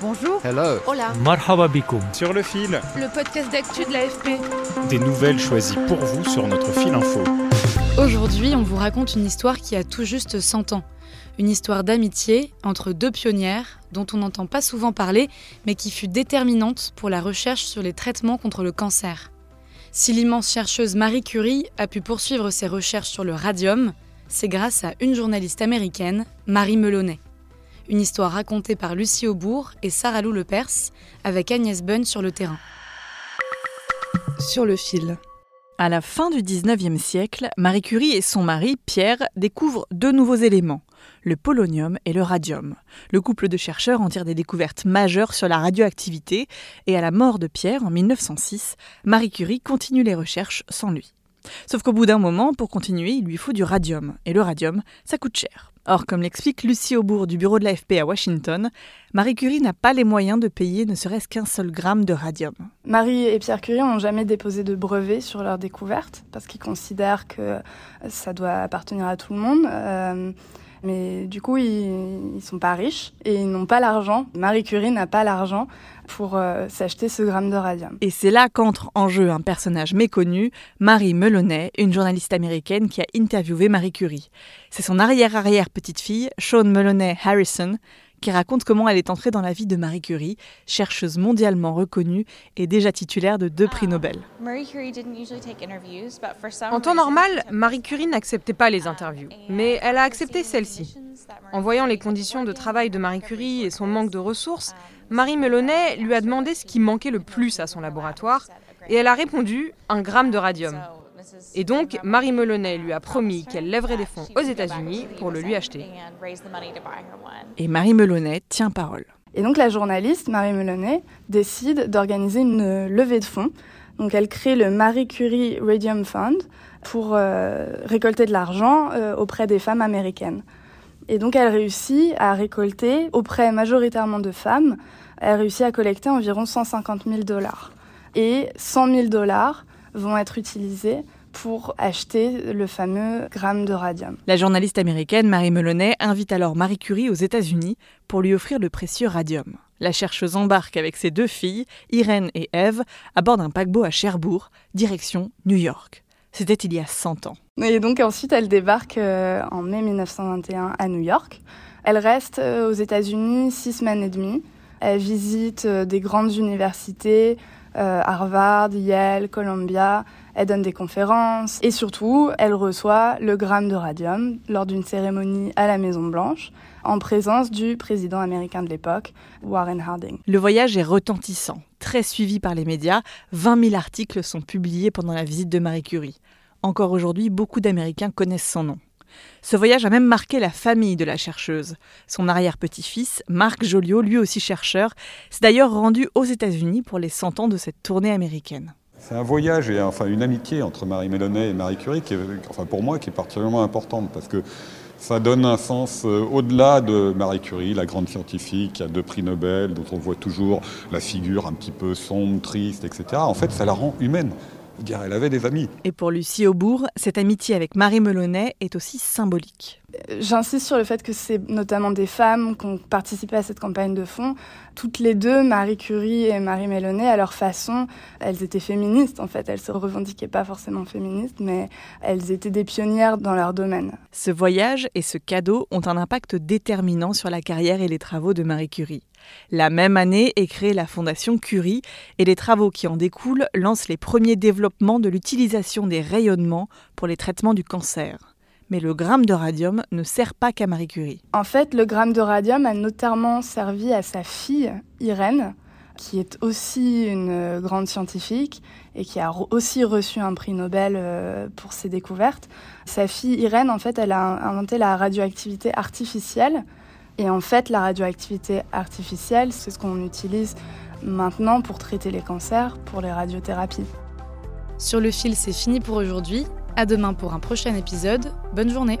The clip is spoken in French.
Bonjour. Hello. Hola. Marhaba bikoum. Sur le fil, Le podcast d'actu de l'AFP. des nouvelles choisies pour vous sur notre fil info. Aujourd'hui, on vous raconte une histoire qui a tout juste 100 ans. Une histoire d'amitié entre deux pionnières dont on n'entend pas souvent parler, mais qui fut déterminante pour la recherche sur les traitements contre le cancer. Si l'immense chercheuse Marie Curie a pu poursuivre ses recherches sur le radium, c'est grâce à une journaliste américaine, Marie Melonnet. Une histoire racontée par Lucie Aubourg et Sarah Lou Lepers, avec Agnès Bunn sur le terrain. Sur le fil. À la fin du 19e siècle, Marie Curie et son mari, Pierre, découvrent deux nouveaux éléments, le polonium et le radium. Le couple de chercheurs en tire des découvertes majeures sur la radioactivité et à la mort de Pierre en 1906, Marie Curie continue les recherches sans lui. Sauf qu'au bout d'un moment, pour continuer, il lui faut du radium. Et le radium, ça coûte cher. Or, comme l'explique Lucie Aubourg du bureau de l'AFP à Washington, Marie Curie n'a pas les moyens de payer ne serait-ce qu'un seul gramme de radium. Marie et Pierre Curie n'ont jamais déposé de brevet sur leur découverte parce qu'ils considèrent que ça doit appartenir à tout le monde. Euh, mais du coup, ils, sont pas riches et ils n'ont pas l'argent. Marie Curie n'a pas l'argent pour euh, s'acheter ce gramme de radium. Et c'est là qu'entre en jeu un personnage méconnu, Marie Melonnet, une journaliste américaine qui a interviewé Marie Curie. C'est son arrière-arrière-petite-fille, Sean Melonnet Harrison, qui raconte comment elle est entrée dans la vie de Marie Curie, chercheuse mondialement reconnue et déjà titulaire de deux prix Nobel. En temps normal, Marie Curie n'acceptait pas les interviews, mais elle a accepté celle-ci. En voyant les conditions de travail de Marie Curie et son manque de ressources, Marie Melonnet lui a demandé ce qui manquait le plus à son laboratoire, et elle a répondu un gramme de radium. Et donc, Marie Melonnet lui a promis qu'elle lèverait des fonds aux États-Unis pour le lui acheter. Et Marie Melonnet tient parole. Et donc la journaliste, Marie Melonnet, décide d'organiser une levée de fonds. Donc elle crée le Marie Curie Radium Fund pour euh, récolter de l'argent euh, auprès des femmes américaines. Et donc elle réussit à récolter auprès majoritairement de femmes, elle réussit à collecter environ 150 000 dollars. Et 100 000 dollars vont être utilisés pour acheter le fameux gramme de radium. La journaliste américaine Marie Melonnet invite alors Marie Curie aux États-Unis pour lui offrir le précieux radium. La chercheuse embarque avec ses deux filles, Irène et Eve, à bord d'un paquebot à Cherbourg, direction New York. C'était il y a 100 ans. Et donc ensuite, elle débarque euh, en mai 1921 à New York. Elle reste euh, aux États-Unis six semaines et demie. Elle visite euh, des grandes universités, euh, Harvard, Yale, Columbia. Elle donne des conférences et surtout, elle reçoit le gramme de radium lors d'une cérémonie à la Maison Blanche en présence du président américain de l'époque, Warren Harding. Le voyage est retentissant, très suivi par les médias. 20 000 articles sont publiés pendant la visite de Marie Curie. Encore aujourd'hui, beaucoup d'Américains connaissent son nom. Ce voyage a même marqué la famille de la chercheuse. Son arrière-petit-fils, Marc Joliot, lui aussi chercheur, s'est d'ailleurs rendu aux États-Unis pour les 100 ans de cette tournée américaine. C'est un voyage et enfin une amitié entre Marie Melonnet et Marie Curie qui est, enfin pour moi, qui est particulièrement importante parce que ça donne un sens euh, au-delà de Marie Curie, la grande scientifique qui a deux prix Nobel, dont on voit toujours la figure un petit peu sombre, triste, etc. En fait, ça la rend humaine. Elle avait des amis. Et pour Lucie Aubourg, cette amitié avec Marie Melonnet est aussi symbolique. J'insiste sur le fait que c'est notamment des femmes qui ont participé à cette campagne de fonds. Toutes les deux, Marie Curie et Marie Melonnet, à leur façon, elles étaient féministes en fait. Elles se revendiquaient pas forcément féministes, mais elles étaient des pionnières dans leur domaine. Ce voyage et ce cadeau ont un impact déterminant sur la carrière et les travaux de Marie Curie. La même année est créée la Fondation Curie et les travaux qui en découlent lancent les premiers développements de l'utilisation des rayonnements pour les traitements du cancer. Mais le gramme de radium ne sert pas qu'à Marie Curie. En fait, le gramme de radium a notamment servi à sa fille, Irène, qui est aussi une grande scientifique et qui a aussi reçu un prix Nobel euh, pour ses découvertes. Sa fille Irène, en fait, elle a inventé la radioactivité artificielle. Et en fait, la radioactivité artificielle, c'est ce qu'on utilise maintenant pour traiter les cancers, pour les radiothérapies. Sur le fil, c'est fini pour aujourd'hui. À demain pour un prochain épisode. Bonne journée.